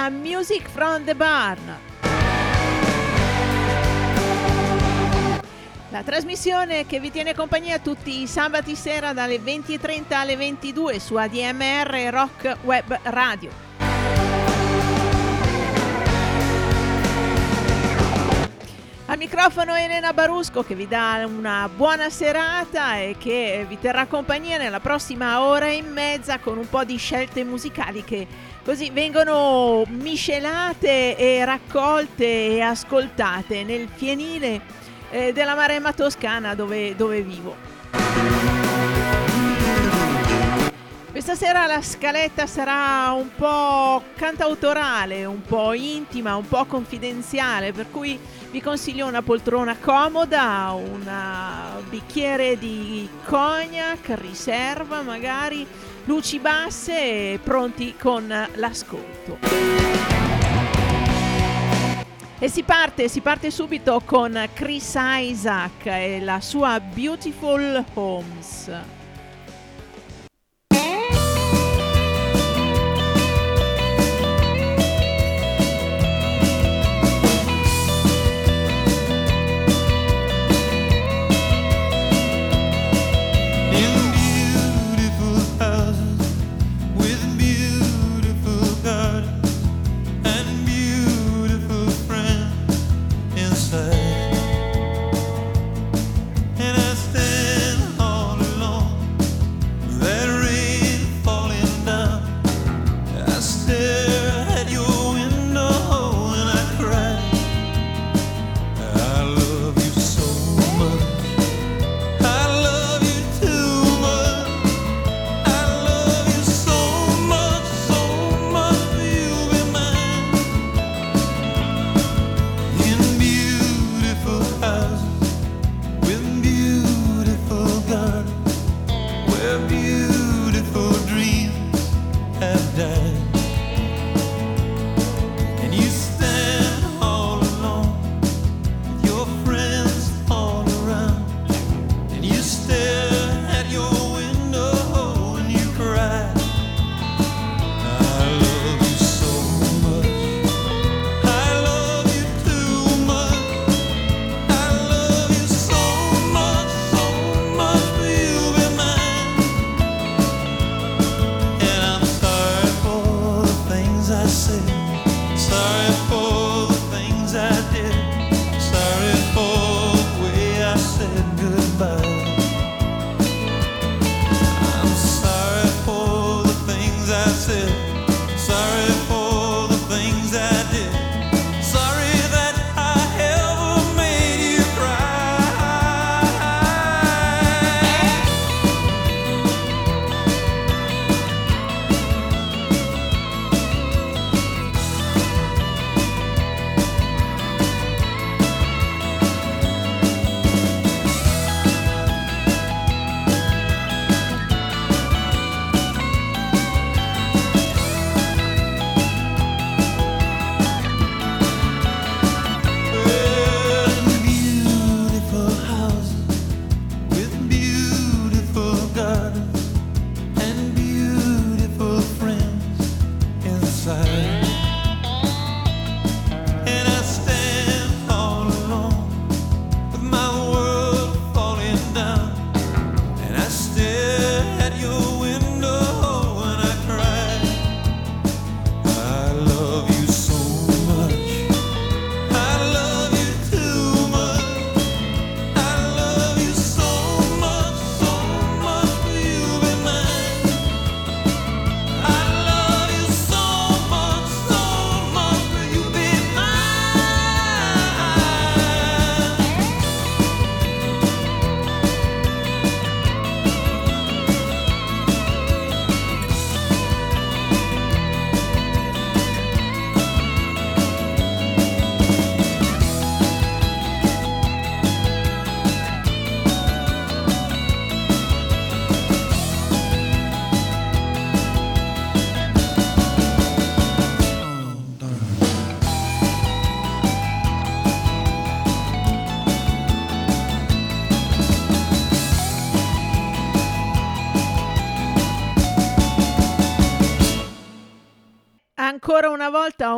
benvenuti a Music from the Barn. La trasmissione che vi tiene compagnia tutti i sabati sera dalle 20.30 alle 22 su ADMR Rock Web Radio. Al microfono Elena Barusco che vi dà una buona serata e che vi terrà compagnia nella prossima ora e mezza con un po' di scelte musicali che così vengono miscelate e raccolte e ascoltate nel fienile eh, della Maremma Toscana dove, dove vivo. Questa sera la scaletta sarà un po' cantautorale, un po' intima, un po' confidenziale, per cui vi consiglio una poltrona comoda, un bicchiere di cognac, riserva magari, luci basse e pronti con l'ascolto. E si parte, si parte subito con Chris Isaac e la sua Beautiful Homes.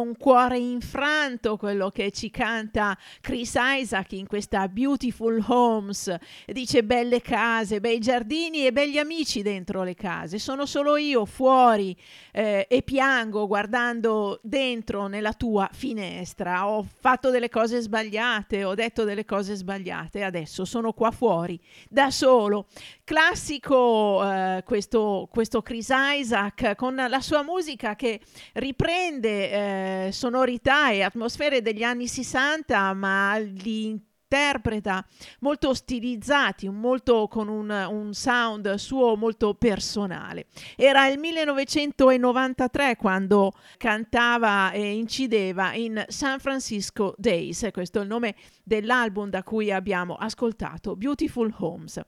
Un cuore infranto quello che ci canta Chris Isaac in questa Beautiful Homes. Dice belle case, bei giardini e begli amici dentro le case. Sono solo io fuori eh, e piango guardando dentro nella tua finestra. Ho fatto delle cose sbagliate, ho detto delle cose sbagliate, adesso sono qua fuori da solo. Classico eh, questo, questo Chris Isaac con la sua musica che riprende eh, sonorità e atmosfere degli anni 60, ma li interpreta molto stilizzati, molto con un, un, sound suo molto personale. Era il 1993 quando cantava e incideva in San Francisco Days, questo è il nome dell'album da cui abbiamo ascoltato, Beautiful Homes.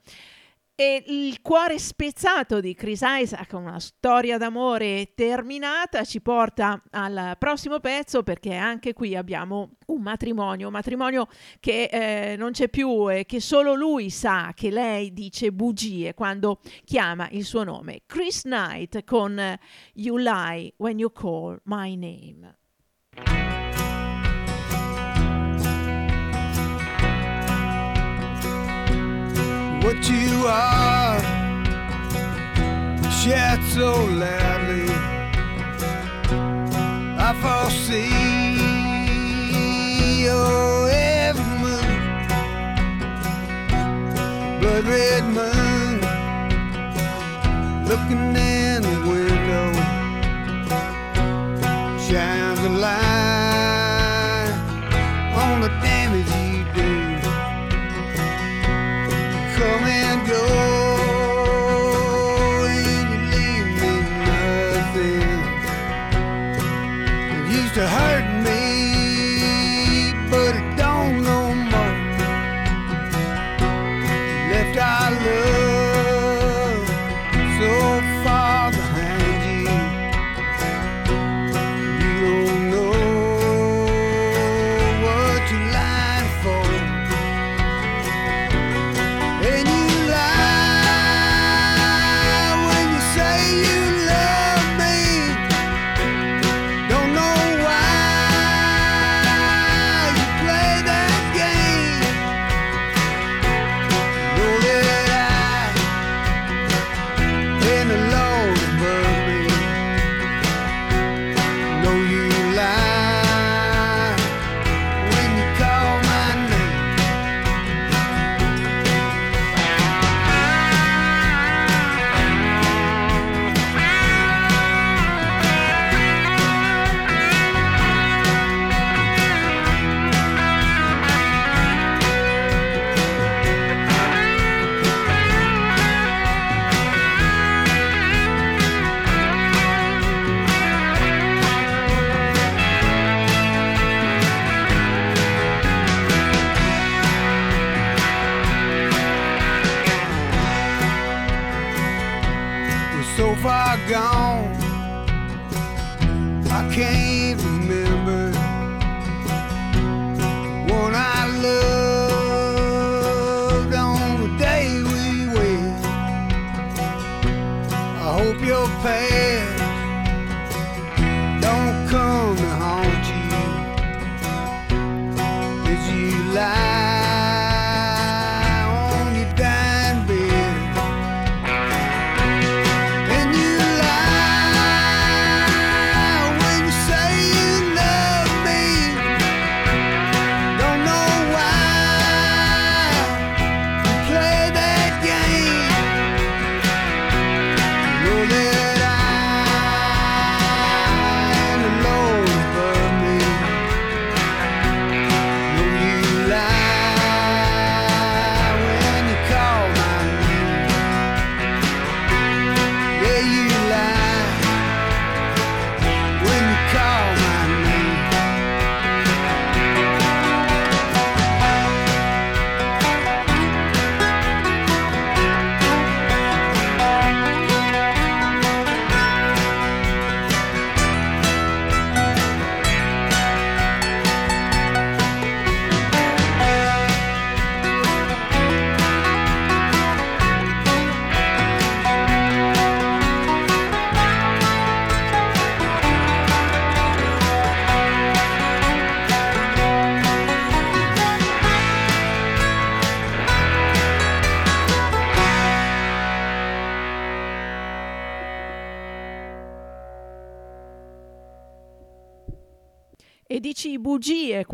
E il cuore spezzato di Chris Isaac, una storia d'amore terminata, ci porta al prossimo pezzo perché anche qui abbiamo un matrimonio, un matrimonio che eh, non c'è più e che solo lui sa che lei dice bugie quando chiama il suo nome. Chris Knight con You Lie When You Call My Name. What you are. Shout so loudly. I foresee your oh, every move. Blood red moon looking in to hurt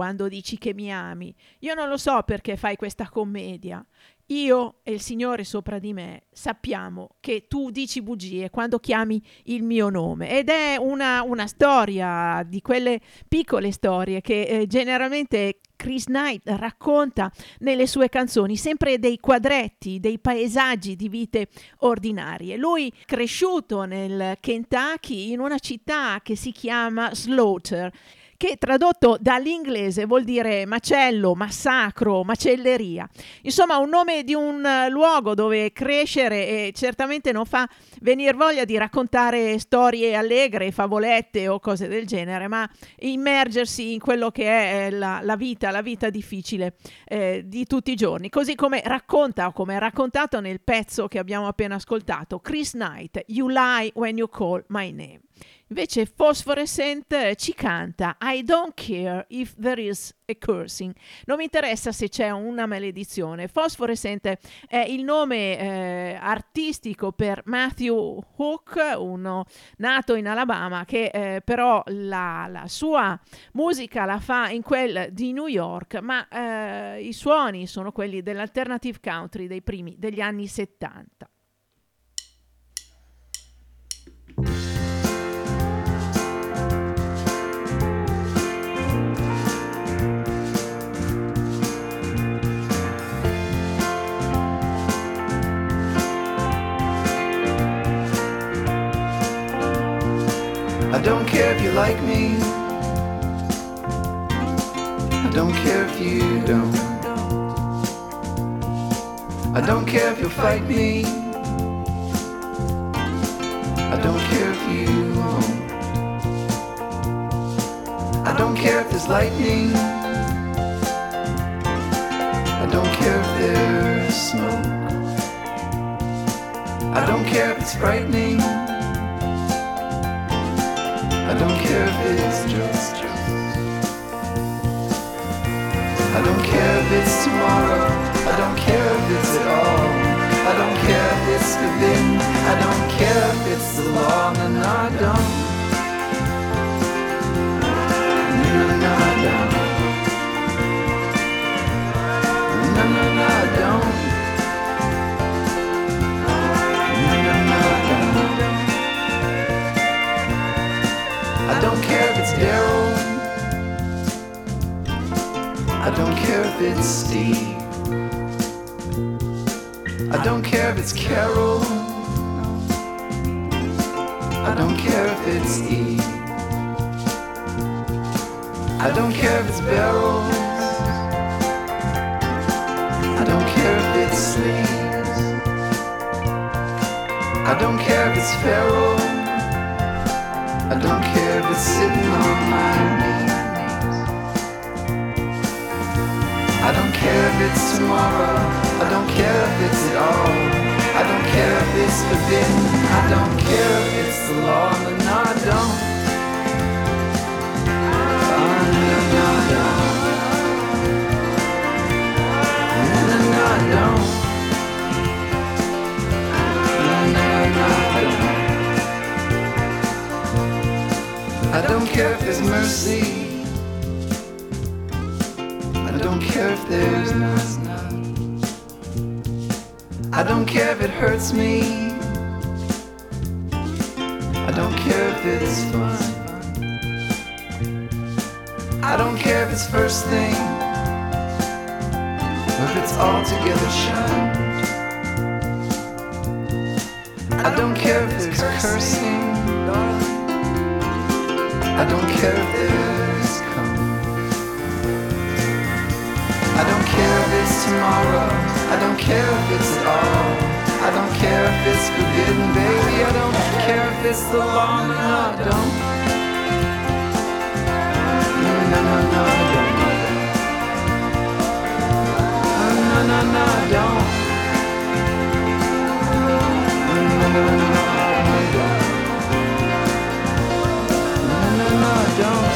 quando dici che mi ami. Io non lo so perché fai questa commedia. Io e il Signore sopra di me sappiamo che tu dici bugie quando chiami il mio nome ed è una, una storia di quelle piccole storie che eh, generalmente Chris Knight racconta nelle sue canzoni sempre dei quadretti, dei paesaggi di vite ordinarie. Lui cresciuto nel Kentucky in una città che si chiama Slaughter che tradotto dall'inglese vuol dire macello, massacro, macelleria. Insomma, un nome di un luogo dove crescere e certamente non fa venire voglia di raccontare storie allegre, favolette o cose del genere, ma immergersi in quello che è eh, la, la vita, la vita difficile eh, di tutti i giorni. Così come racconta o come è raccontato nel pezzo che abbiamo appena ascoltato, Chris Knight, You Lie When You Call My Name. Invece Phosphorescent ci canta I don't care if there is a cursing. Non mi interessa se c'è una maledizione. Phosphorescent è il nome eh, artistico per Matthew Hook, uno nato in Alabama, che eh, però la, la, sua musica la fa in quel di New York, ma eh, i suoni sono quelli dell'alternative country dei primi degli anni 70. I don't care if you like me. I don't care if you don't. I don't care if you'll fight me. I don't care if you won't. I don't care if there's lightning. I don't care if there's smoke. I don't care if it's frightening. I don't care if it's just. I don't care if it's tomorrow. I don't care if it's at all. I don't care if it's forbidden. I don't care if it's the law. No, I don't. No, no, I don't. I don't care if it's Steve. I don't care if it's Carol. I don't care if it's Eve. I don't care if it's barrels. I don't care if it's sleeves. I don't care if it's feral. I don't care if it's sitting on my knees. Care if it's tomorrow. I don't care if it's at all. I don't care if it's forbidden. I don't care if it's the law. No, no, I don't. Oh, no, no, I don't. No, no, no, I don't. No, no, no, I don't. I don't care if there's mercy. If there's none. I don't care if it hurts me. I don't care if it's fun. I don't care if it's first thing or if it's all together shunned. I don't care if there's cursing. I don't care if there's tomorrow. I don't care if it's at all. I don't care if it's forbidden, baby. I don't care if it's the law. No, I don't. No, no, no, no, I don't. No, no, no, I don't. No, no, no, I don't. No, no, no, I don't.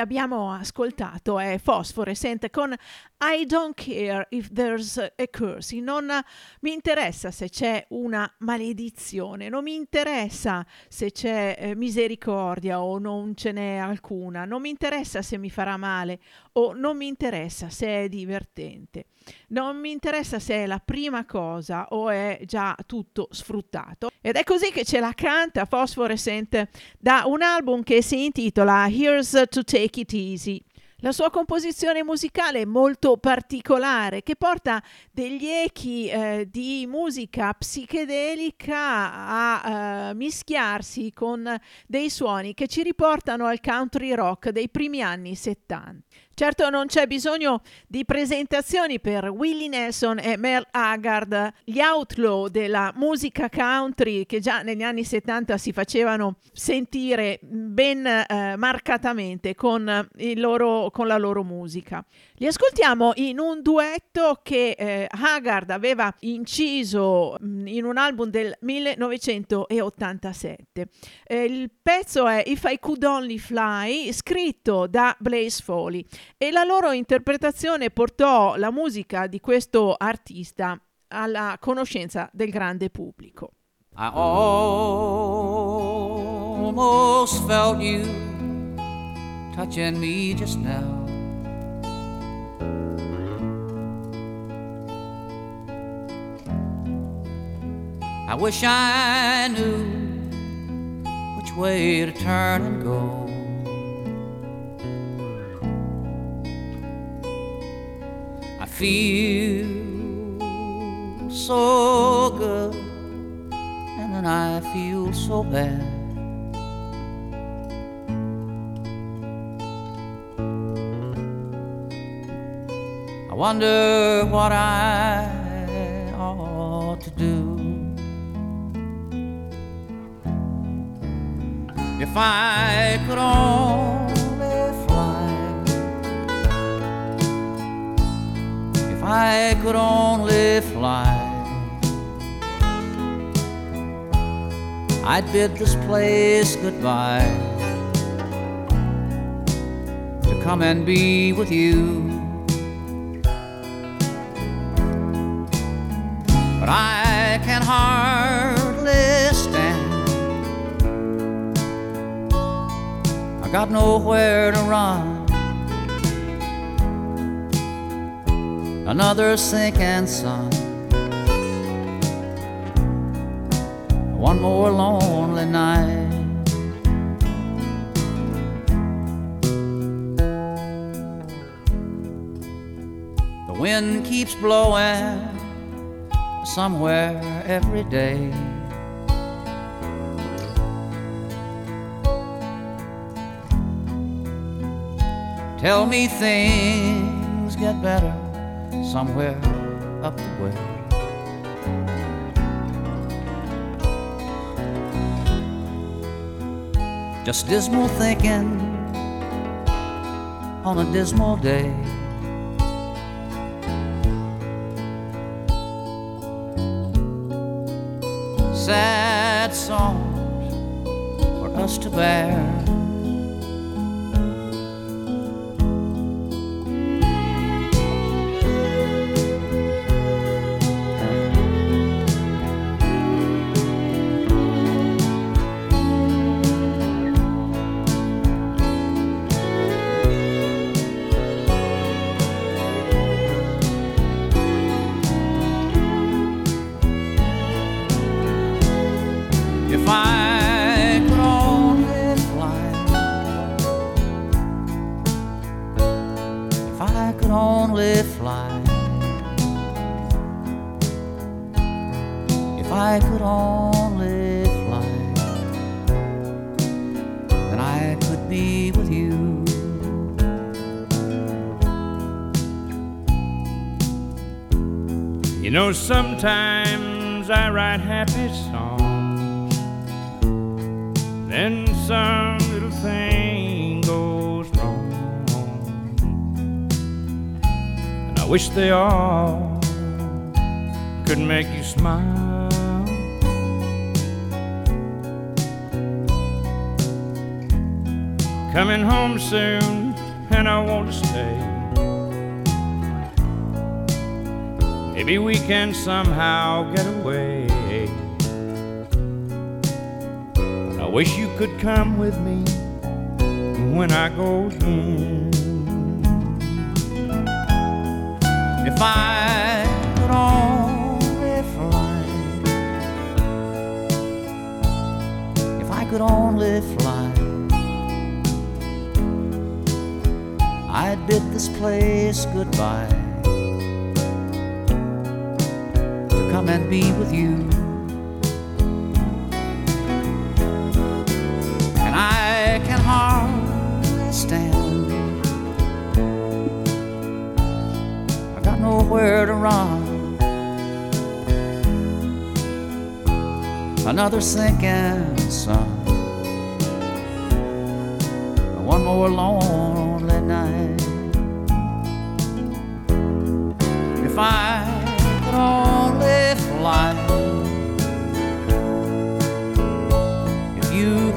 Che abbiamo ascoltato è Fosforescent con I don't care if there's a curse. Non mi interessa se c'è una maledizione, non mi interessa se c'è eh, misericordia o non ce n'è alcuna, non mi interessa se mi farà male o non mi interessa se è divertente. Non mi interessa se è la prima cosa o è già tutto sfruttato. Ed è così che ce la canta Phosphorescent da un album che si intitola Here's to Take It Easy. La sua composizione musicale è molto particolare, che porta degli echi eh, di musica psichedelica a eh, mischiarsi con dei suoni che ci riportano al country rock dei primi anni 70. Certo non c'è bisogno di presentazioni per Willie Nelson e Mel Haggard, gli outlaw della musica country che già negli anni 70 si facevano sentire ben eh, marcatamente con, loro, con, la loro musica. Li ascoltiamo in un duetto che eh, Haggard aveva inciso mm, in un album del 1987. Eh, il pezzo è If I Could Only Fly, scritto da Blaze Foley e la loro interpretazione portò la musica di questo artista alla conoscenza del grande pubblico. I almost felt you touching me just now. I wish I knew which way to turn and go. I feel so good, and then I feel so bad. I wonder what I ought to do. If I could only fly, if I could only fly, I'd bid this place goodbye. To come and be with you. But I I got nowhere to run. another sinking sun. One more lonely night. The wind keeps blowing somewhere every day. Tell me things get better somewhere up the way. Just dismal thinking on a dismal day. Sad songs for us to bear. Sometimes I write happy songs, then some little thing goes wrong, and I wish they all could make you smile. Coming home soon and I want to stay. Maybe we can somehow get away. I wish you could come with me when I go home. If I could only fly, if I could only fly, I'd bid this place goodbye come and be with you. And I can hardly stand. I got nowhere to run. Another sinking sun. One more lonely night. If I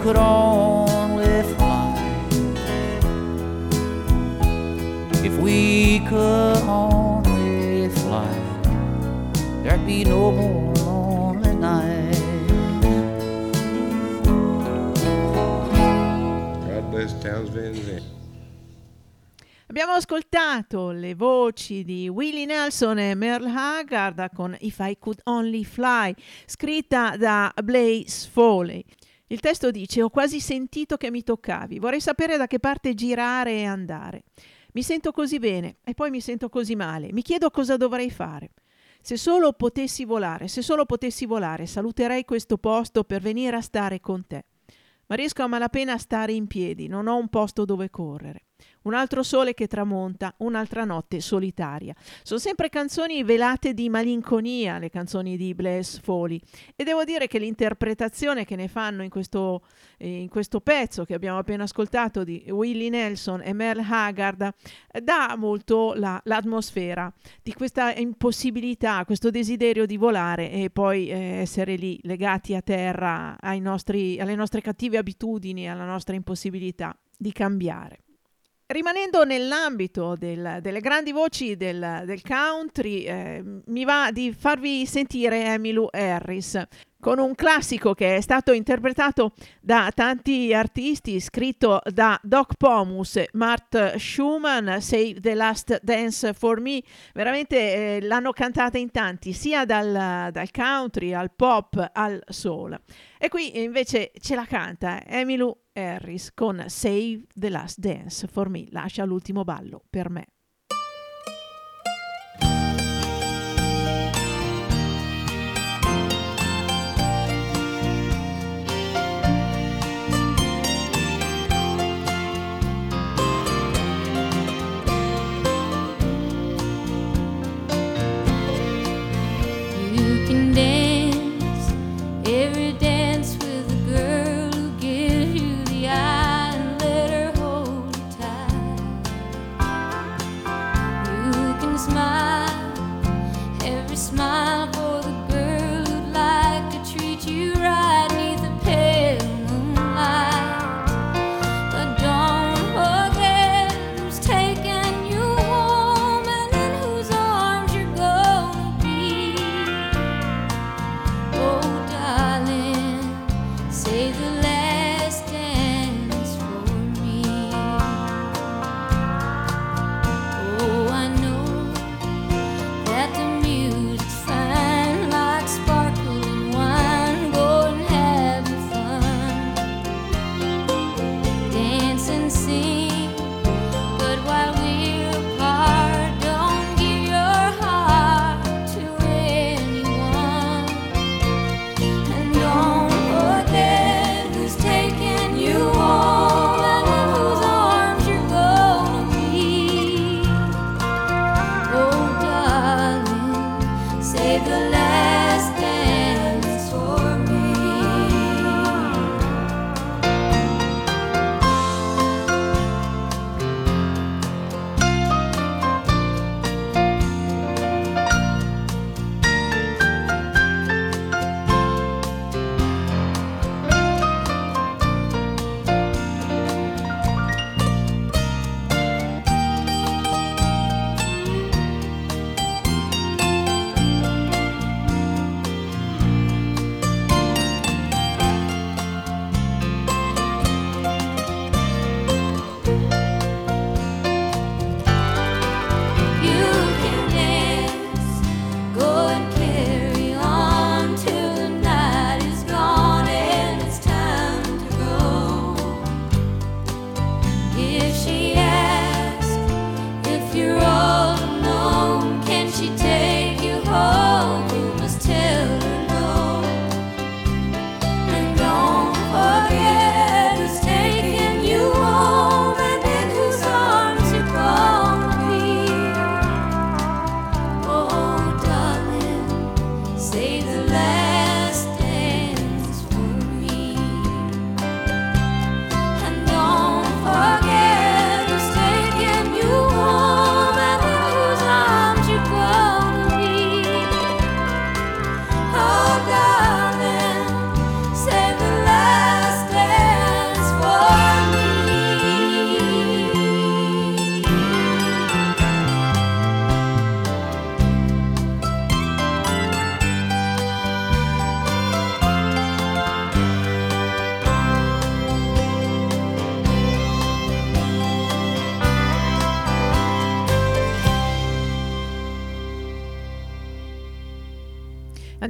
could only fly. If we could only fly, there'd be no more lonely nights. God bless Townsville. Abbiamo ascoltato le voci di Willie Nelson e Merle Haggard con If I Could Only Fly, scritta da Blaze Foley. Il testo dice: Ho quasi sentito che mi toccavi, vorrei sapere da che parte girare e andare. Mi sento così bene e poi mi sento così male. Mi chiedo cosa dovrei fare. Se solo potessi volare, se solo potessi volare, saluterei questo posto per venire a stare con te. Ma riesco a malapena a stare in piedi, non ho un posto dove correre. Un altro sole che tramonta, un'altra notte solitaria. Sono sempre canzoni velate di malinconia, le canzoni di Blaise Foley. E devo dire che l'interpretazione che ne fanno in questo, eh, in questo pezzo che abbiamo appena ascoltato di Willie Nelson e Merle Haggard eh, dà molto la- l'atmosfera di questa impossibilità, questo desiderio di volare e poi eh, essere lì legati a terra nostri, alle nostre cattive abitudini, alla nostra impossibilità di cambiare. Rimanendo nell'ambito del- delle grandi voci del, del country, eh, mi va di farvi sentire Emmylou Harris con un classico che è stato interpretato da tanti artisti, scritto da Doc Pomus, Mart Schumann, Save the Last Dance for Me. Veramente eh, l'hanno cantata in tanti, sia dal, dal country al pop al soul. E qui invece ce la canta Emmylou Harris con Save the Last Dance for Me, lascia l'ultimo ballo per me.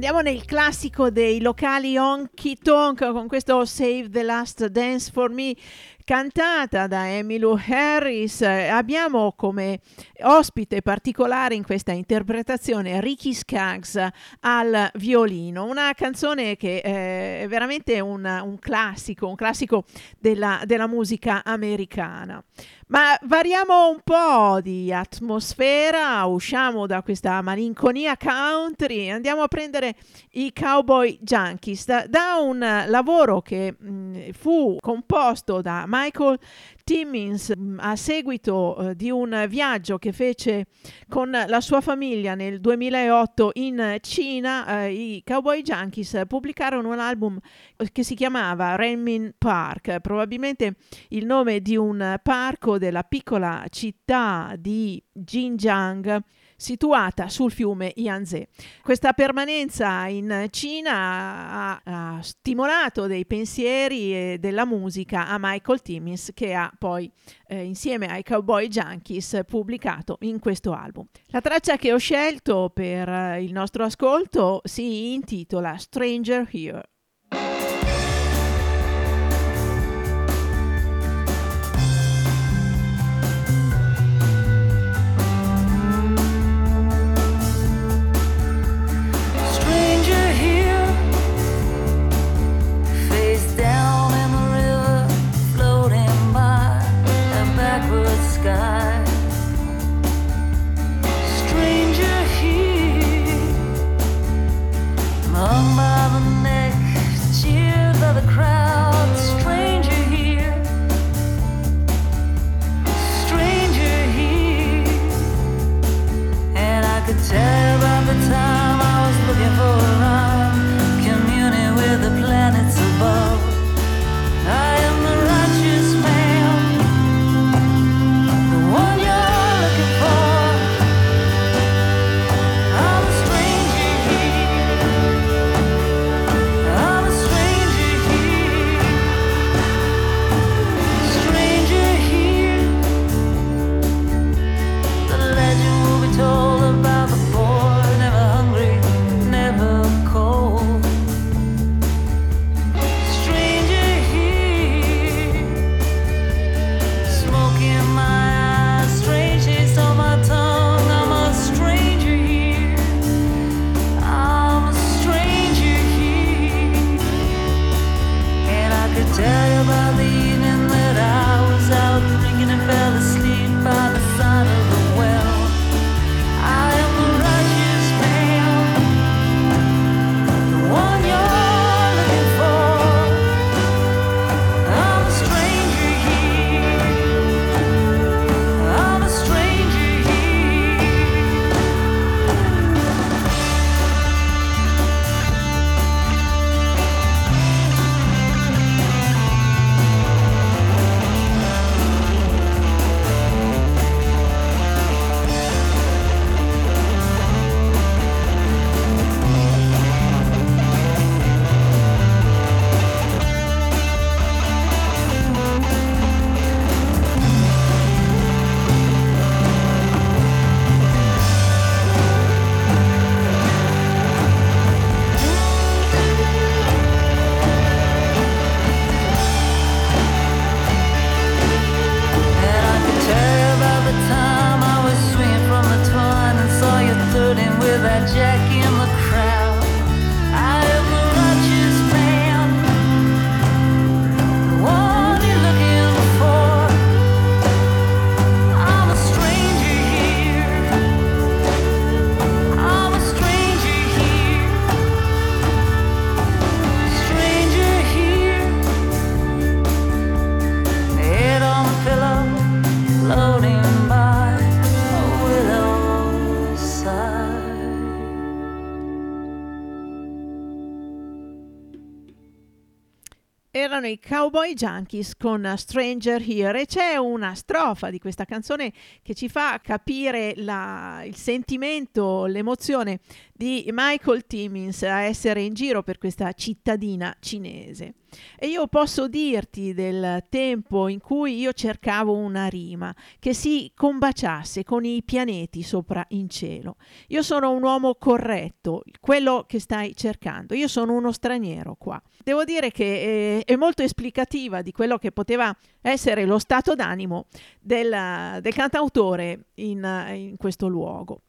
Andiamo nel classico dei locali honky tonk con questo Save the Last Dance for Me cantata da Emmylou Harris. Abbiamo come ospite particolare in questa interpretazione Ricky Skaggs al violino, una canzone che eh, è veramente un, un classico, un classico della, della musica americana. Ma variamo un po' di atmosfera, usciamo da questa malinconia country, andiamo a prendere i Cowboy Junkies. Da, da un lavoro che mh, fu composto da Michael Timmins mm, a seguito eh, di un viaggio che fece con la sua famiglia nel 2008 in Cina, eh, i Cowboy Junkies pubblicarono un album che si chiamava Renmin Park, probabilmente il nome di un parco della piccola città di Xinjiang situata sul fiume Yangtze. Questa permanenza in Cina ha, ha stimolato dei pensieri e della musica a Michael Timmins che ha poi eh, insieme ai Cowboy Junkies pubblicato in questo album. La traccia che ho scelto per eh, il nostro ascolto si intitola Stranger Here. tear up the time. Junkies con Stranger Here e c'è una strofa di questa canzone che ci fa capire la, il sentimento, l'emozione di Michael Timmins a essere in giro per questa cittadina cinese. E io posso dirti del tempo in cui io cercavo una rima che si combaciasse con i pianeti sopra in cielo. Io sono un uomo corretto, quello che stai cercando. Io sono uno straniero qua. Devo dire che è, è molto esplicativa di quello che poteva essere lo stato d'animo del, del cantautore in, in questo luogo.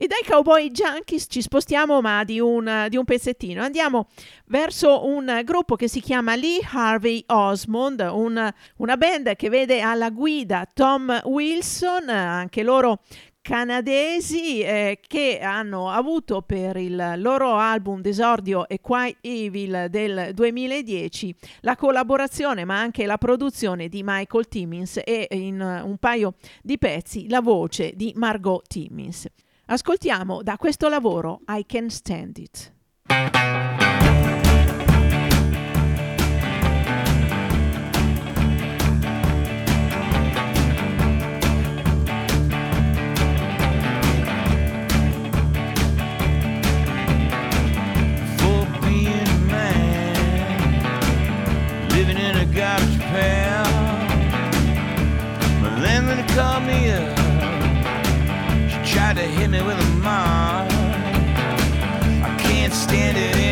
E dai Cowboy Junkies ci spostiamo ma di un, di un, pezzettino. Andiamo verso un gruppo che si chiama Lee Harvey Osmond, un, una band che vede alla guida Tom Wilson, anche loro canadesi eh, che hanno avuto per il loro album d'esordio e Quite Evil del 2010 la collaborazione ma anche la produzione di Michael Timmins e in un paio di pezzi la voce di Margot Timmins. Ascoltiamo da questo lavoro I Can Stand It. garbage pail. My landlady called me up to hit me with a mop. I can't stand it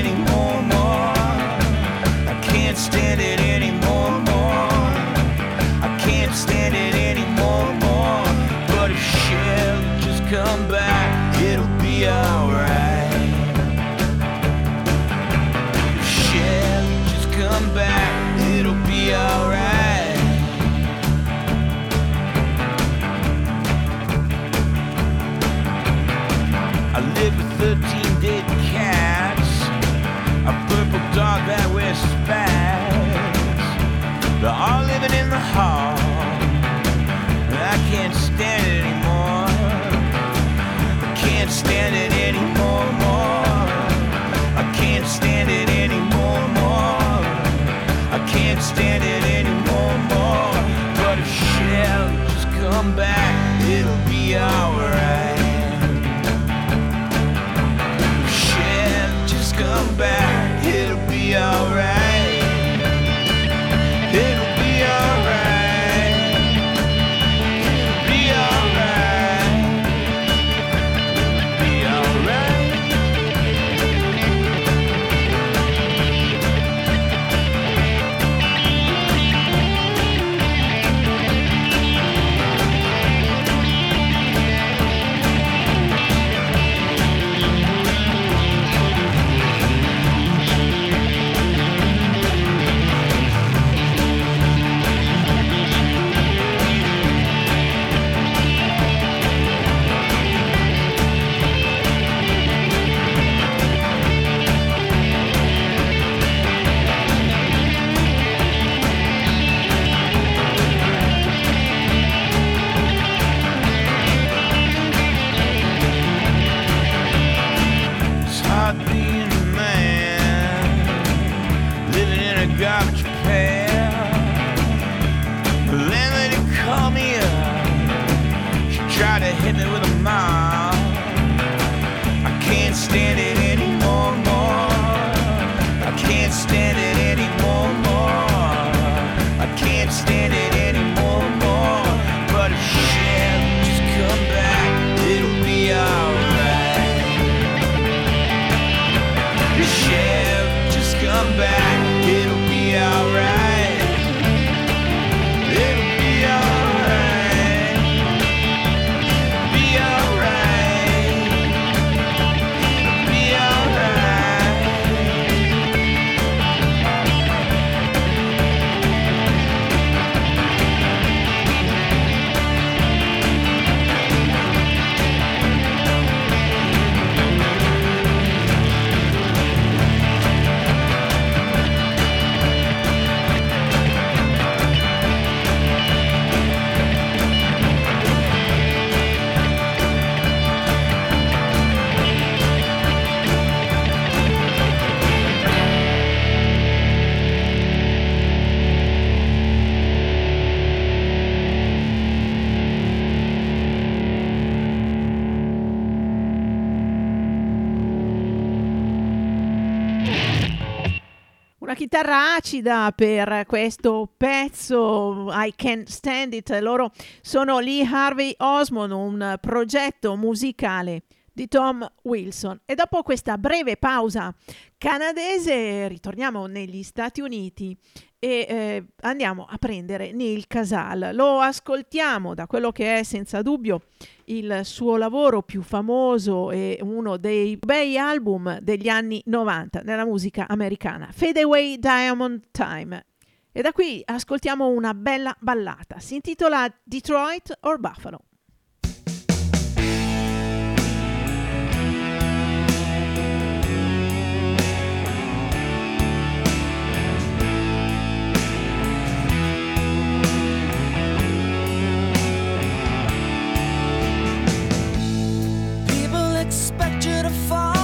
hall. I can't stand it anymore. I can't stand it anymore. More. I can't stand it anymore. More. I can't stand it anymore. More. But if she'll just come back, it'll be alright. Chitarra acida per questo pezzo I Can't Stand It. Loro sono Lee Harvey Osmond, un progetto musicale di Tom Wilson. E dopo questa breve pausa canadese ritorniamo negli Stati Uniti e eh, andiamo a prendere Neil Casal. Lo ascoltiamo da quello che è senza dubbio il suo lavoro più famoso e uno dei bei album degli anni 90 nella musica americana, Fade Away Diamond Time. E da qui ascoltiamo una bella ballata, si intitola Detroit or Buffalo. expect you to fall.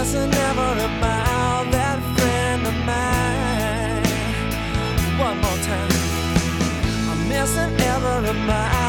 missing ever about that friend of mine. One more time, I'm missing ever about.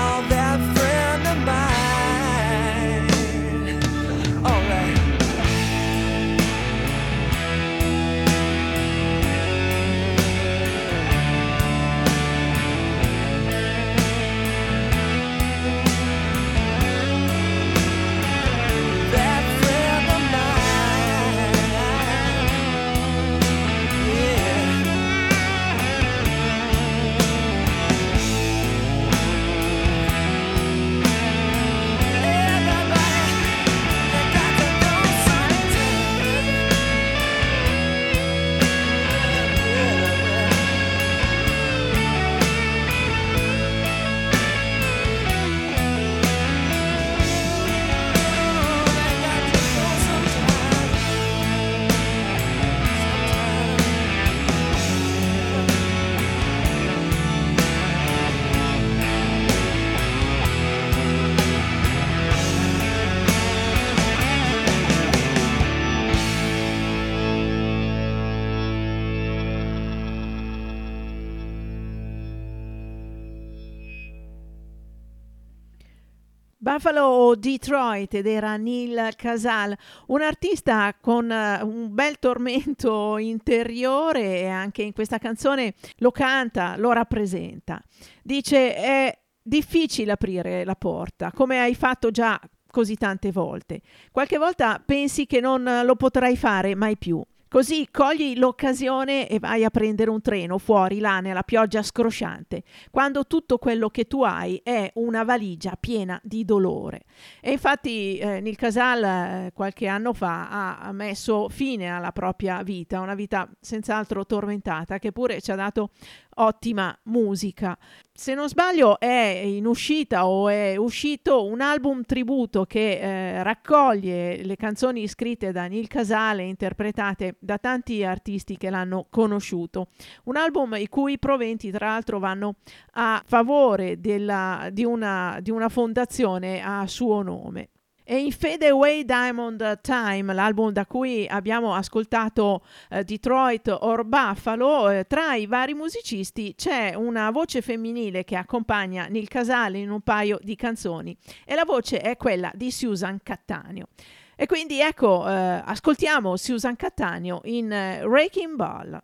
Buffalo o Detroit ed era Neil Casal, un artista con uh, un bel tormento interiore e anche in questa canzone lo canta, lo rappresenta. Dice è difficile aprire la porta, come hai fatto già così tante volte. Qualche volta pensi che non lo potrai fare mai più. Così cogli l'occasione e vai a prendere un treno fuori là nella pioggia scrosciante, quando tutto quello che tu hai è una valigia piena di dolore. E infatti eh, Nil Casal eh, qualche anno fa ha, messo fine alla propria vita, una vita senz'altro tormentata, che pure ci ha dato ottima musica. Se non sbaglio è in uscita o è uscito un album tributo che eh, raccoglie le canzoni scritte da Neil Casale interpretate da tanti artisti che l'hanno conosciuto. Un album i cui proventi tra l'altro vanno a favore della, di, una, di una fondazione a suo nome. E in Fade Away Diamond Time, l'album da cui abbiamo ascoltato eh, Detroit or Buffalo, eh, tra i vari musicisti c'è una voce femminile che accompagna Nil Casale in un paio di canzoni e la voce è quella di Susan Cattaneo. E quindi ecco, eh, ascoltiamo Susan Cattaneo in eh, Raking Ball.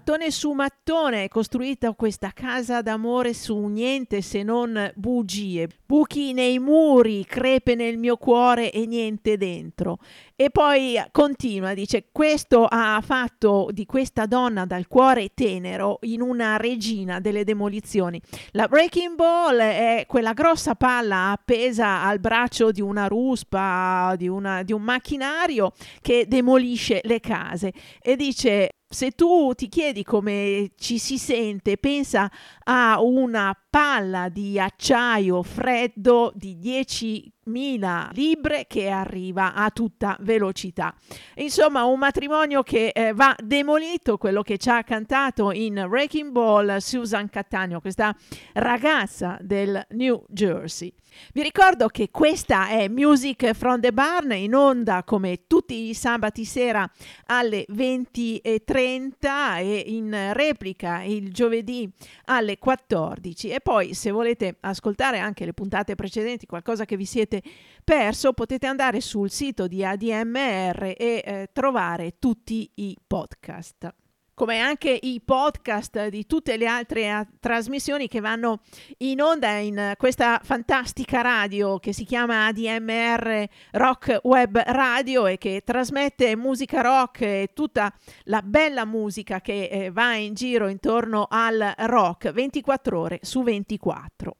Mattone su mattone è costruita questa casa d'amore su niente se non bugie, buchi nei muri, crepe nel mio cuore e niente dentro. E poi continua, dice, questo ha fatto di questa donna dal cuore tenero in una regina delle demolizioni. La Breaking Ball è quella grossa palla appesa al braccio di una ruspa, di, una, di un macchinario che demolisce le case. E dice, se tu ti chiedi come ci si sente, pensa a una palla di acciaio freddo di 10.000 libre che arriva a tutta velocità. Insomma, un matrimonio che eh, va demolito, quello che ci ha cantato in Wrecking Ball Susan Cattaneo, questa ragazza del New Jersey. Vi ricordo che questa è Music from the Barn in onda come tutti i sabati sera alle 20.30 e in replica il giovedì alle 14 e poi se volete ascoltare anche le puntate precedenti, qualcosa che vi siete perso, potete andare sul sito di ADMR e eh, trovare tutti i podcast come anche i podcast di tutte le altre a- trasmissioni che vanno in onda in questa fantastica radio che si chiama ADMR Rock Web Radio e che trasmette musica rock e tutta la bella musica che eh, va in giro intorno al rock 24 ore su 24.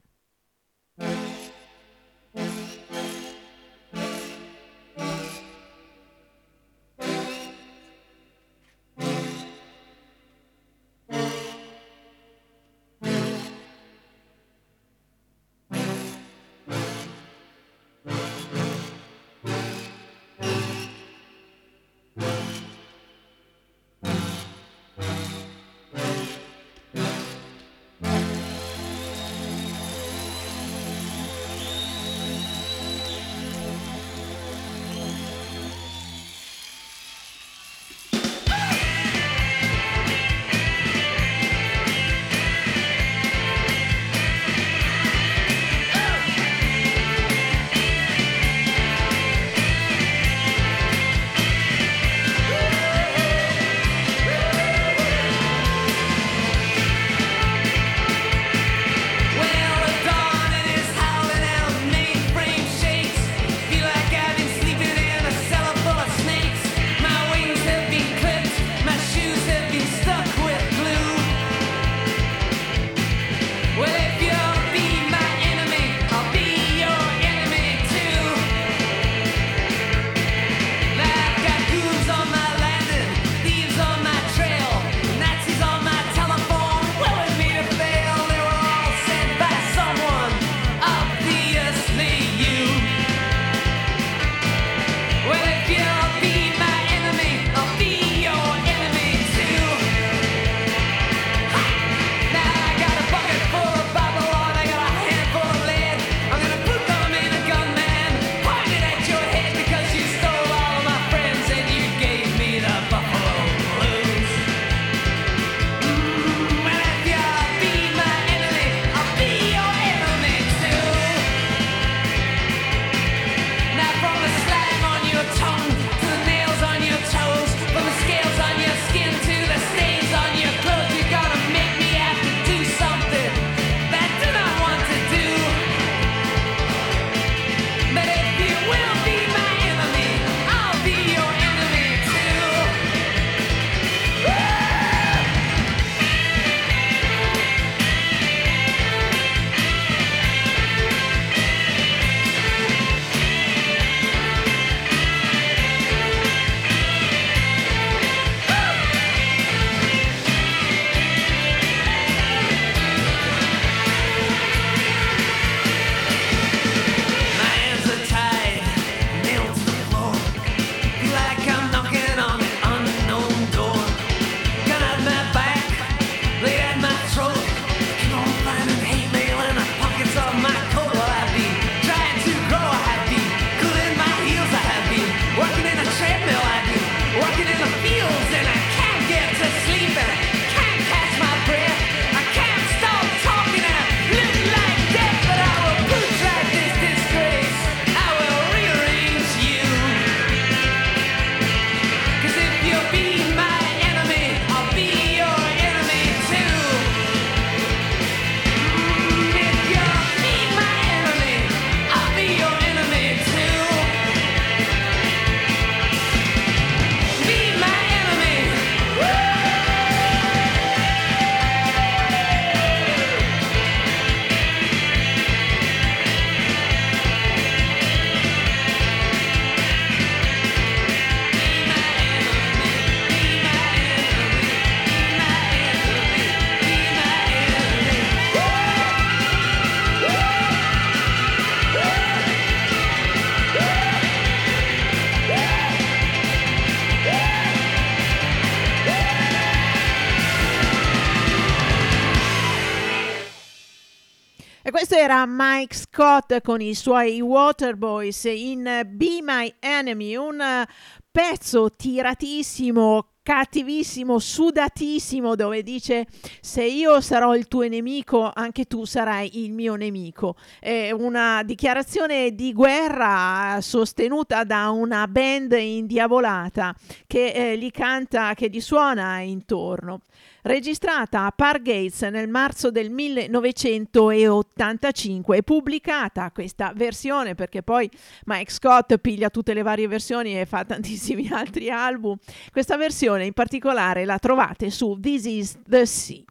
Mike Scott con i suoi Waterboys in Be My Enemy, un pezzo tiratissimo, cattivissimo, sudatissimo, dove dice se io sarò il tuo nemico, anche tu sarai il mio nemico. È una dichiarazione di guerra sostenuta da una band indiavolata che eh, gli canta, che gli suona intorno registrata a Pargates nel marzo del 1985 e pubblicata questa versione perché poi Mike Scott piglia tutte le varie versioni e fa tantissimi altri album. Questa versione in particolare la trovate su This Is the Sea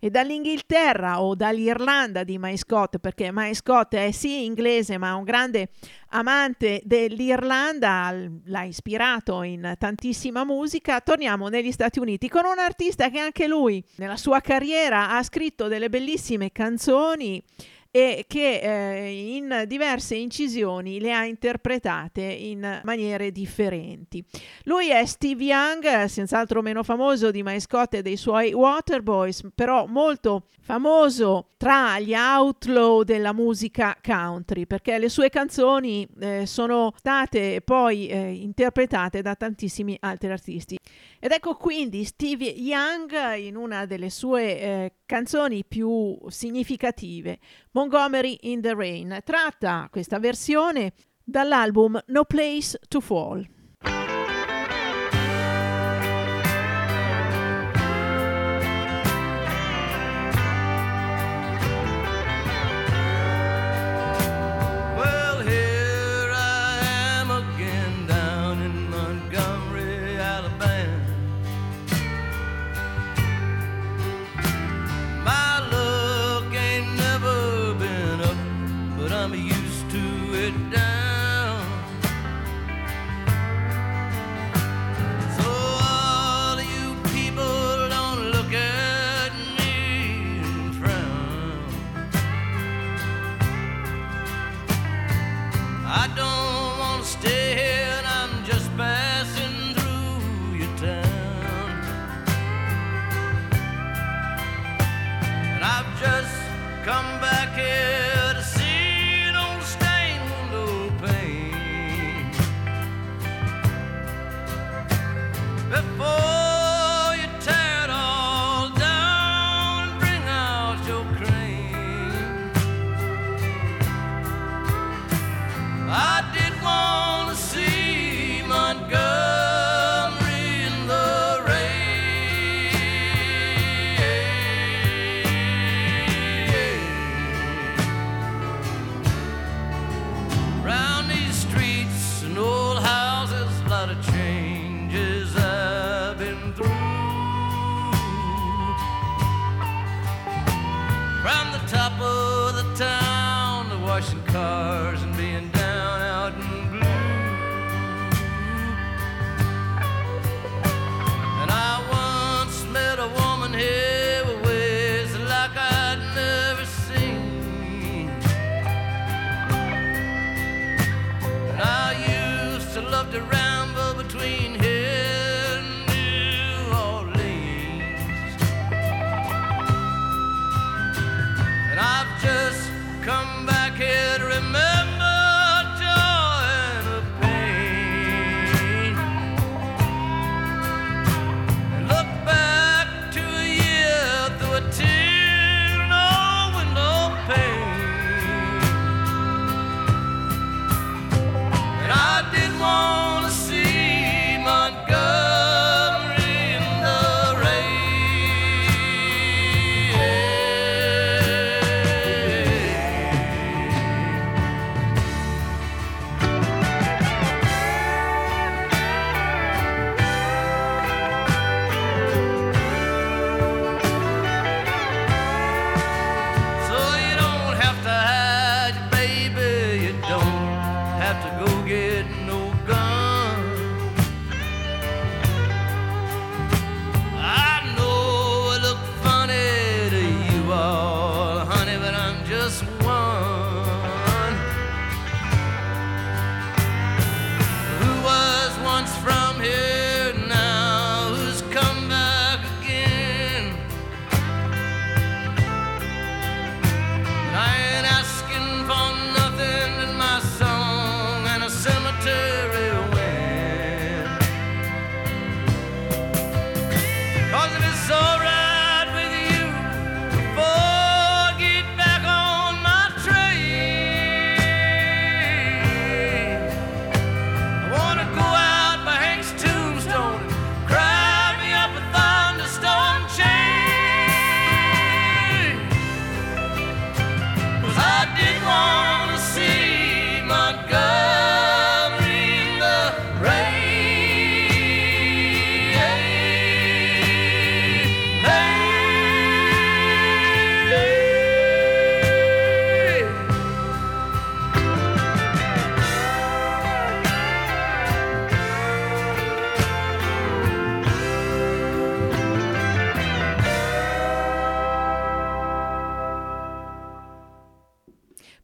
e dall'Inghilterra o dall'Irlanda di Mike Scott, perché Mike Scott è sì inglese ma un grande amante dell'Irlanda, l'ha ispirato in tantissima musica, torniamo negli Stati Uniti con un artista che anche lui nella sua carriera ha scritto delle bellissime canzoni e che eh, in diverse incisioni le ha interpretate in maniere differenti. Lui è Steve Young, senz'altro meno famoso di Scott e dei suoi Waterboys, però molto famoso tra gli outlaw della musica country, perché le sue canzoni eh, sono state poi eh, interpretate da tantissimi altri artisti. Ed ecco quindi Steve Young in una delle sue eh, canzoni più significative, Montgomery in the Rain, tratta questa versione dall'album No Place to Fall.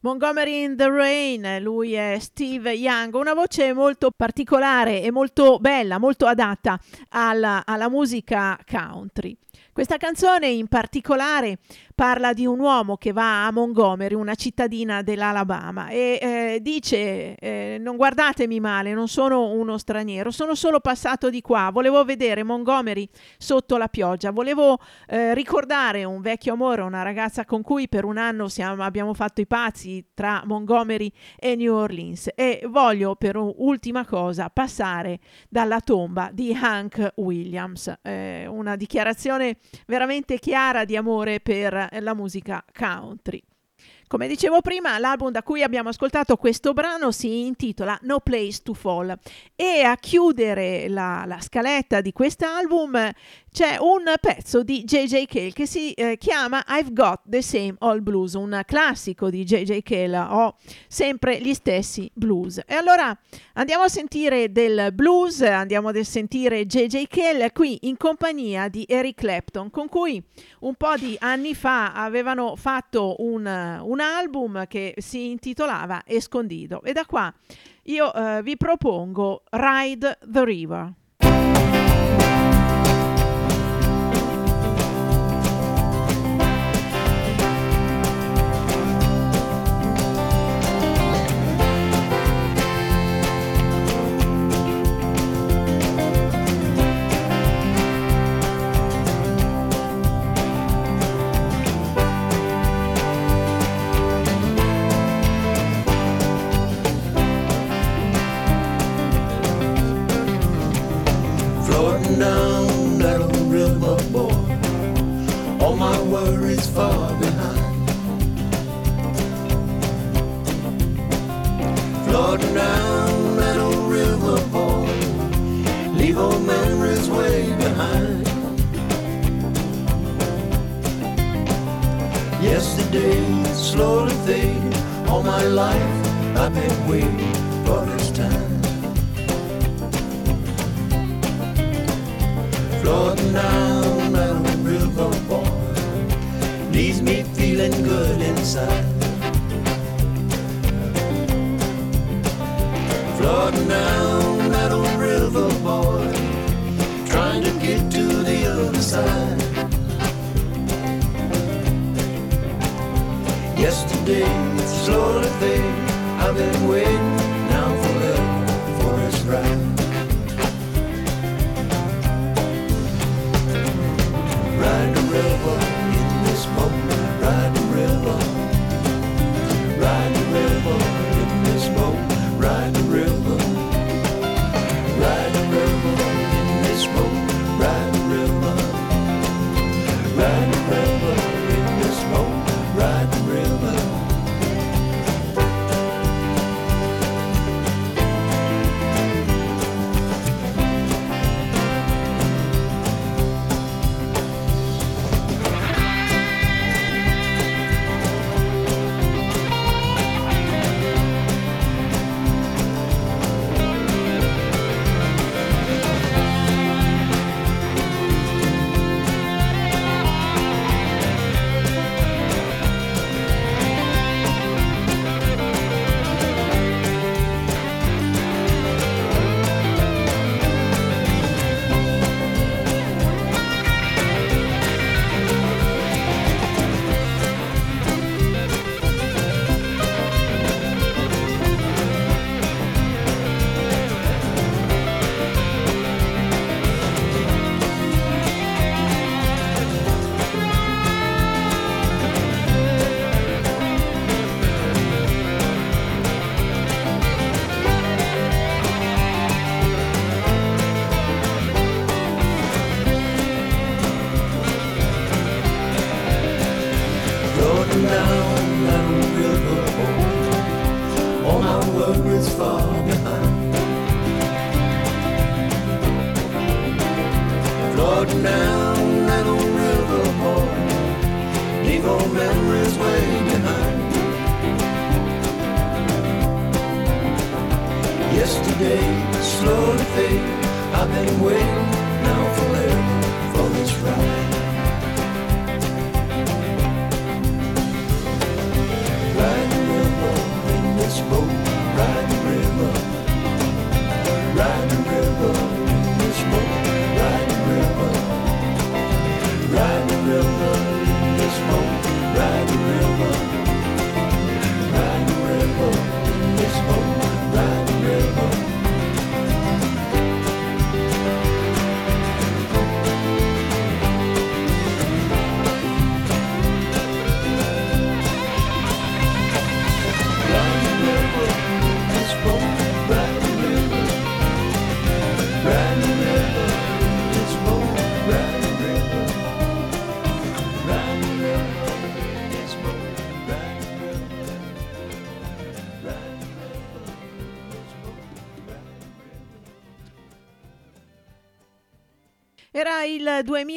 Montgomery in the Rain, lui è Steve Young, una voce molto particolare e molto bella, molto adatta alla, alla musica country. Questa canzone in particolare parla di un uomo che va a Montgomery, una cittadina dell'Alabama, e eh, dice: eh, Non guardatemi male, non sono uno straniero, sono solo passato di qua. Volevo vedere Montgomery sotto la pioggia, volevo eh, ricordare un vecchio amore, una ragazza con cui per un anno siamo, abbiamo fatto i pazzi tra Montgomery e New Orleans. E voglio per ultima cosa passare dalla tomba di Hank Williams, eh, una dichiarazione veramente chiara di amore per la musica country. Come dicevo prima, l'album da cui abbiamo ascoltato questo brano si intitola No Place to Fall e a chiudere la, la scaletta di quest'album c'è un pezzo di J.J. Cale che si eh, chiama I've Got the Same Old Blues, un classico di J.J. Cale, ho sempre gli stessi blues. E allora andiamo a sentire del blues, andiamo a sentire J.J. Cale qui in compagnia di Eric Clapton, con cui un po' di anni fa avevano fatto un, un album che si intitolava Escondido. E da qua io eh, vi propongo Ride the River. Floating down that old river, boy. Leave old memories way behind. Yesterday slowly fading. All my life I've been waiting for this time. Floating down that old river, boy, leaves me feeling good inside. Floating down that old river, boy, trying to get to the other side. Yesterday slowly fading. I've been waiting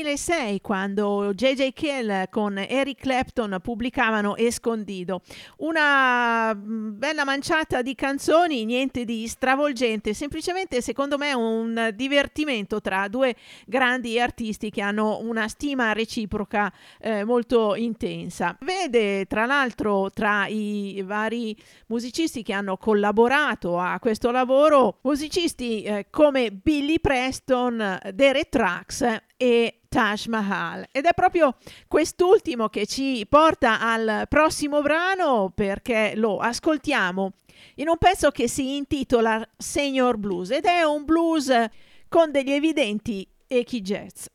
2006 quando J.J. Kill con Eric Clapton pubblicavano Escondido, una mm, bella manciata di canzoni, niente di stravolgente, semplicemente secondo me un divertimento tra due grandi artisti che hanno una stima reciproca eh, molto intensa. Vede tra l'altro tra i vari musicisti che hanno collaborato a questo lavoro musicisti eh, come Billy Preston, Derek Trax e Taj Mahal ed è proprio quest'ultimo che ci porta al prossimo brano perché lo ascoltiamo in un pezzo che si intitola Senior Blues ed è un blues con degli evidenti echi jazz.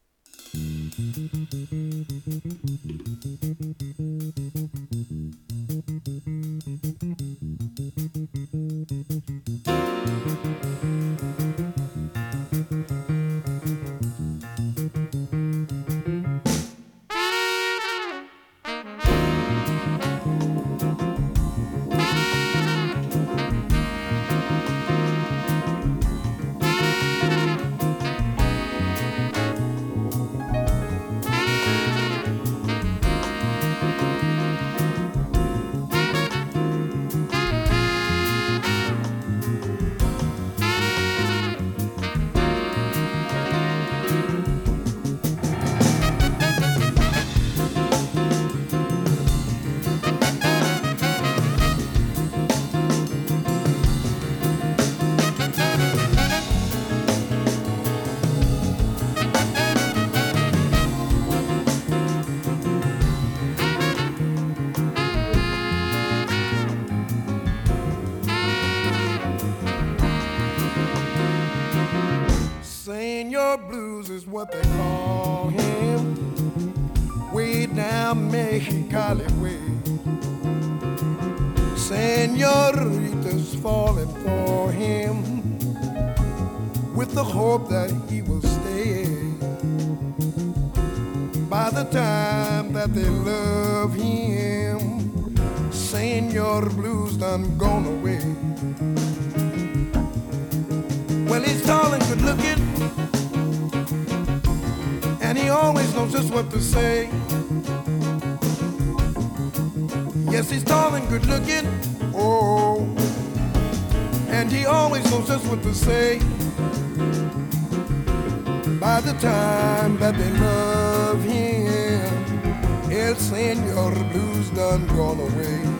What they call him. Way down Mexicali way. Senorita's falling for him with the hope that he will stay. By the time that they love him, Senor Blues done gone away. Well, he's tall and good looking, he always knows just what to say. Yes, he's tall and good looking, oh, and he always knows just what to say. By the time that they love him, El Senor Blues done gone away.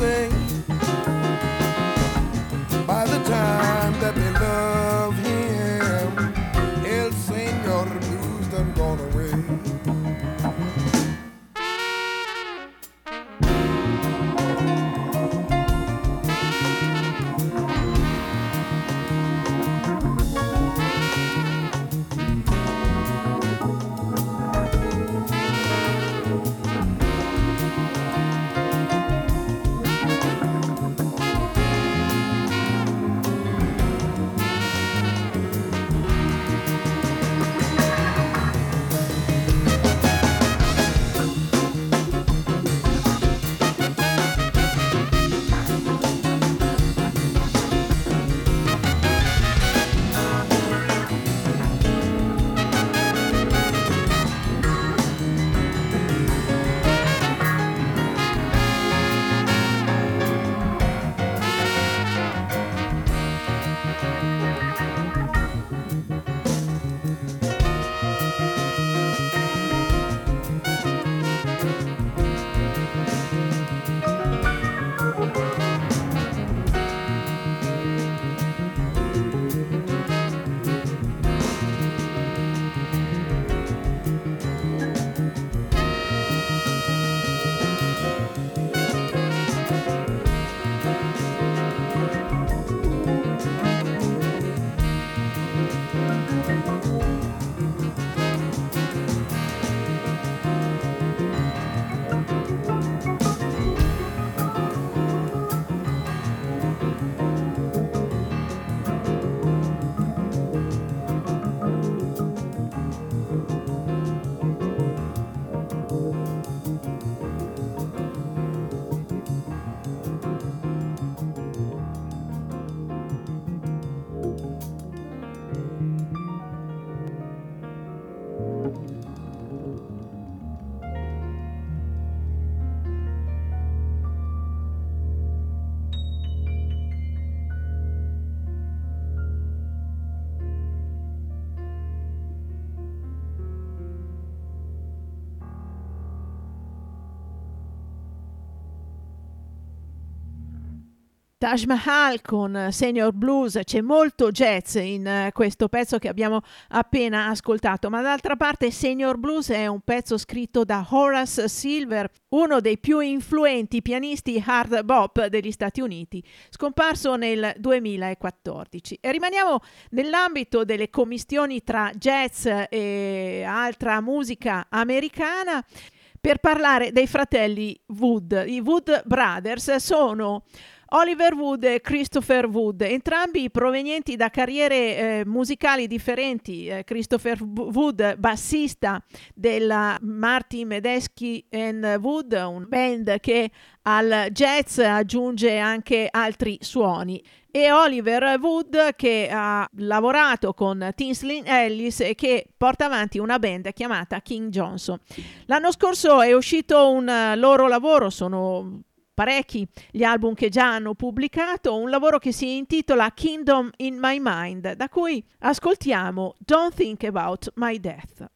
And Taj Mahal con Senior Blues, c'è molto jazz in eh, questo pezzo che abbiamo appena ascoltato, ma d'altra parte Senior Blues è un pezzo scritto da Horace Silver, uno dei più influenti pianisti hard bop degli Stati Uniti, scomparso nel 2014. E rimaniamo nell'ambito delle commistioni tra jazz e altra musica americana per parlare dei fratelli Wood. I Wood Brothers sono Oliver Wood e Christopher Wood, entrambi provenienti da carriere eh, musicali differenti. Eh, Christopher Wood, bassista della Martin Medeschi and Wood, un band che al jazz aggiunge anche altri suoni e Oliver Wood che ha lavorato con Tinsley Ellis e che porta avanti una band chiamata King Johnson. L'anno scorso è uscito un loro lavoro, sono parecchi gli album che già hanno pubblicato, un lavoro che si intitola Kingdom in My Mind, da cui ascoltiamo Don't Think About My Death.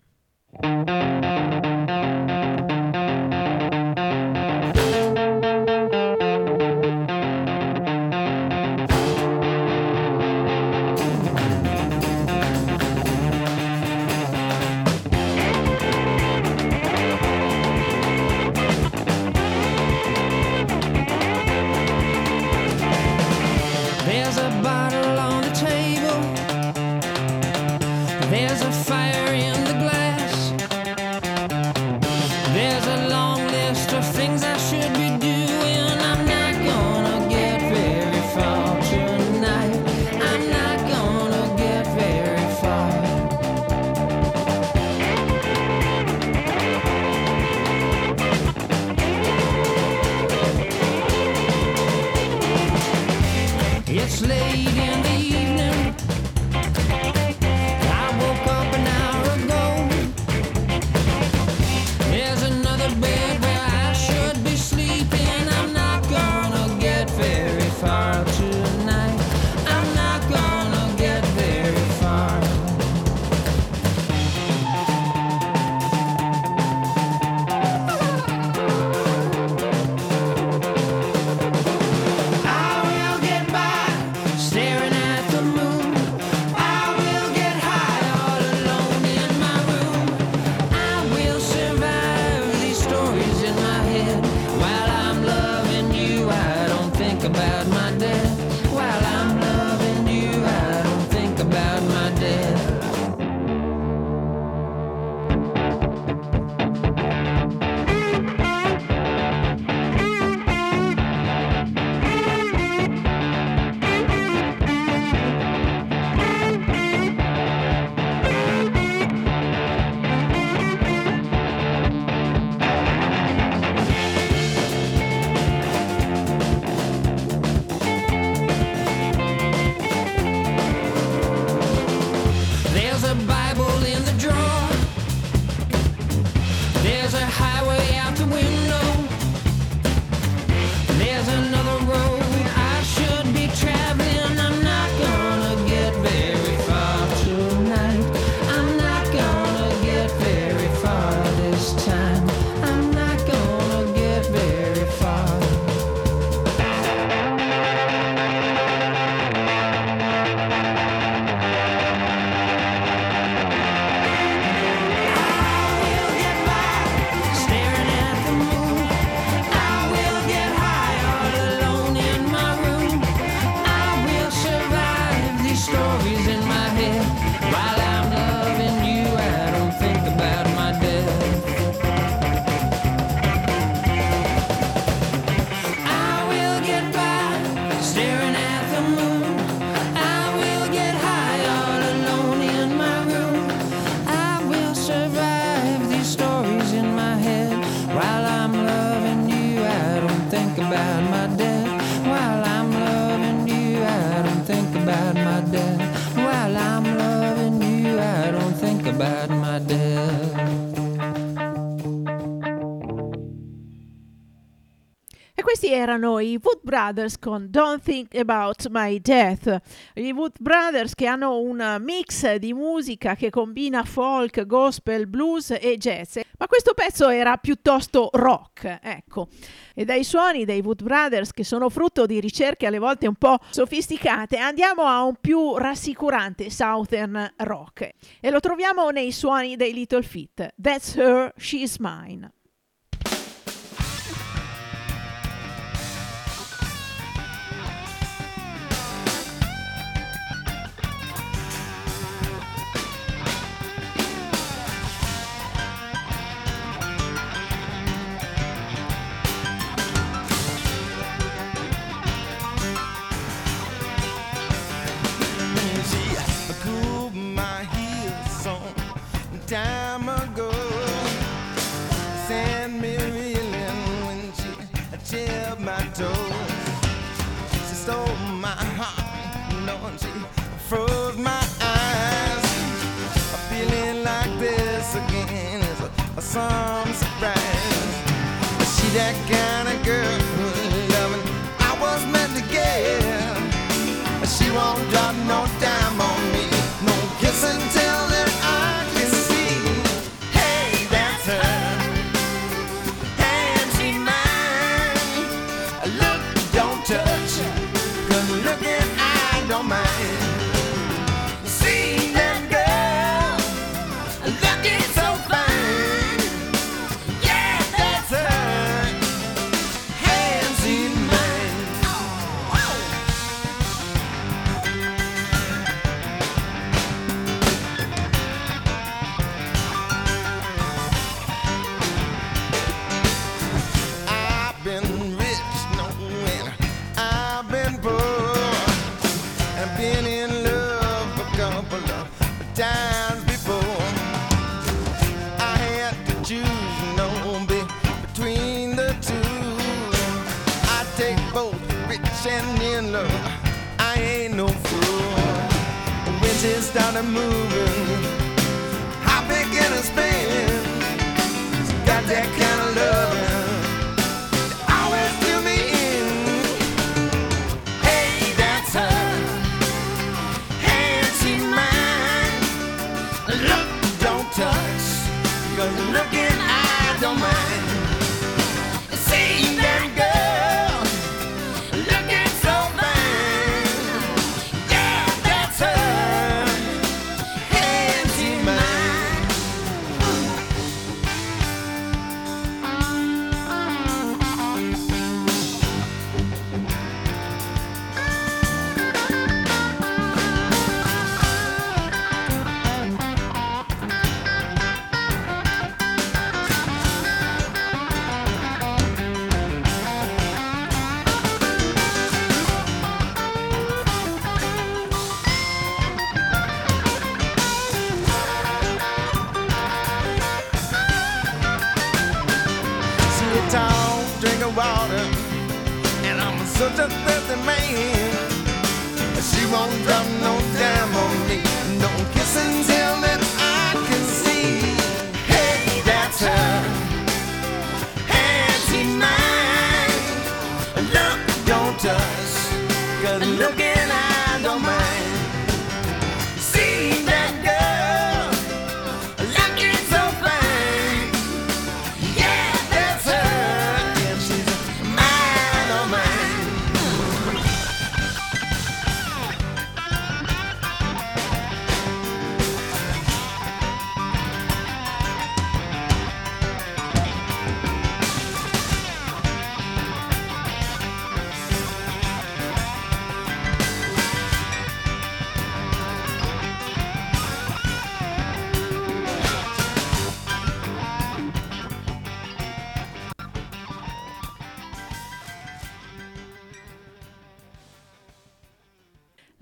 Brothers con Don't Think About My Death. Gli Wood Brothers che hanno un mix di musica che combina folk, gospel, blues e jazz, ma questo pezzo era piuttosto rock, ecco. E dai suoni dei Wood Brothers che sono frutto di ricerche alle volte un po' sofisticate, andiamo a un più rassicurante southern rock e lo troviamo nei suoni dei Little Feet. That's her, she's mine.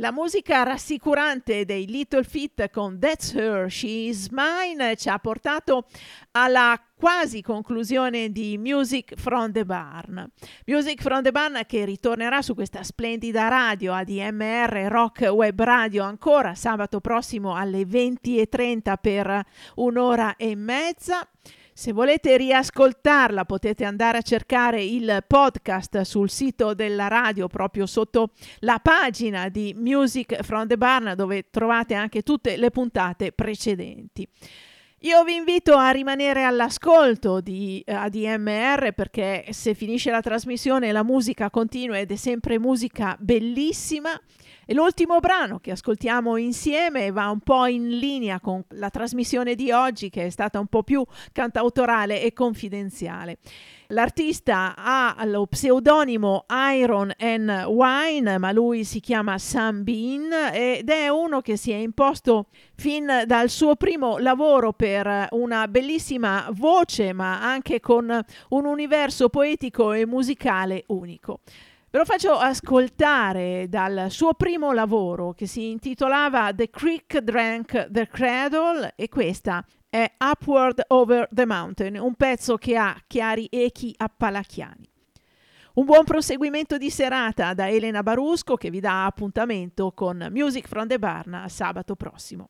La musica rassicurante dei Little Feat con That's Her, She's Mine ci ha portato alla quasi conclusione di Music from the Barn. Music from the Barn che ritornerà su questa splendida radio ADMR Rock Web Radio ancora sabato prossimo alle 20.30 per un'ora e mezza. Se volete riascoltarla potete andare a cercare il podcast sul sito della radio proprio sotto la pagina di Music from the Barn dove trovate anche tutte le puntate precedenti. Io vi invito a rimanere all'ascolto di ADMR perché se finisce la trasmissione la musica continua ed è sempre musica bellissima. E l'ultimo brano che ascoltiamo insieme va un po' in linea con la trasmissione di oggi che è stata un po' più cantautorale e confidenziale. L'artista ha lo pseudonimo Iron and Wine, ma lui si chiama Sam Bean ed è uno che si è imposto fin dal suo primo lavoro per una bellissima voce, ma anche con un universo poetico e musicale unico. Ve lo faccio ascoltare dal suo primo lavoro che si intitolava The Creek Drank the Cradle e questa è Upward Over the Mountain, un pezzo che ha chiari echi appalachiani. Un buon proseguimento di serata da Elena Barusco che vi dà appuntamento con Music from the Barn sabato prossimo.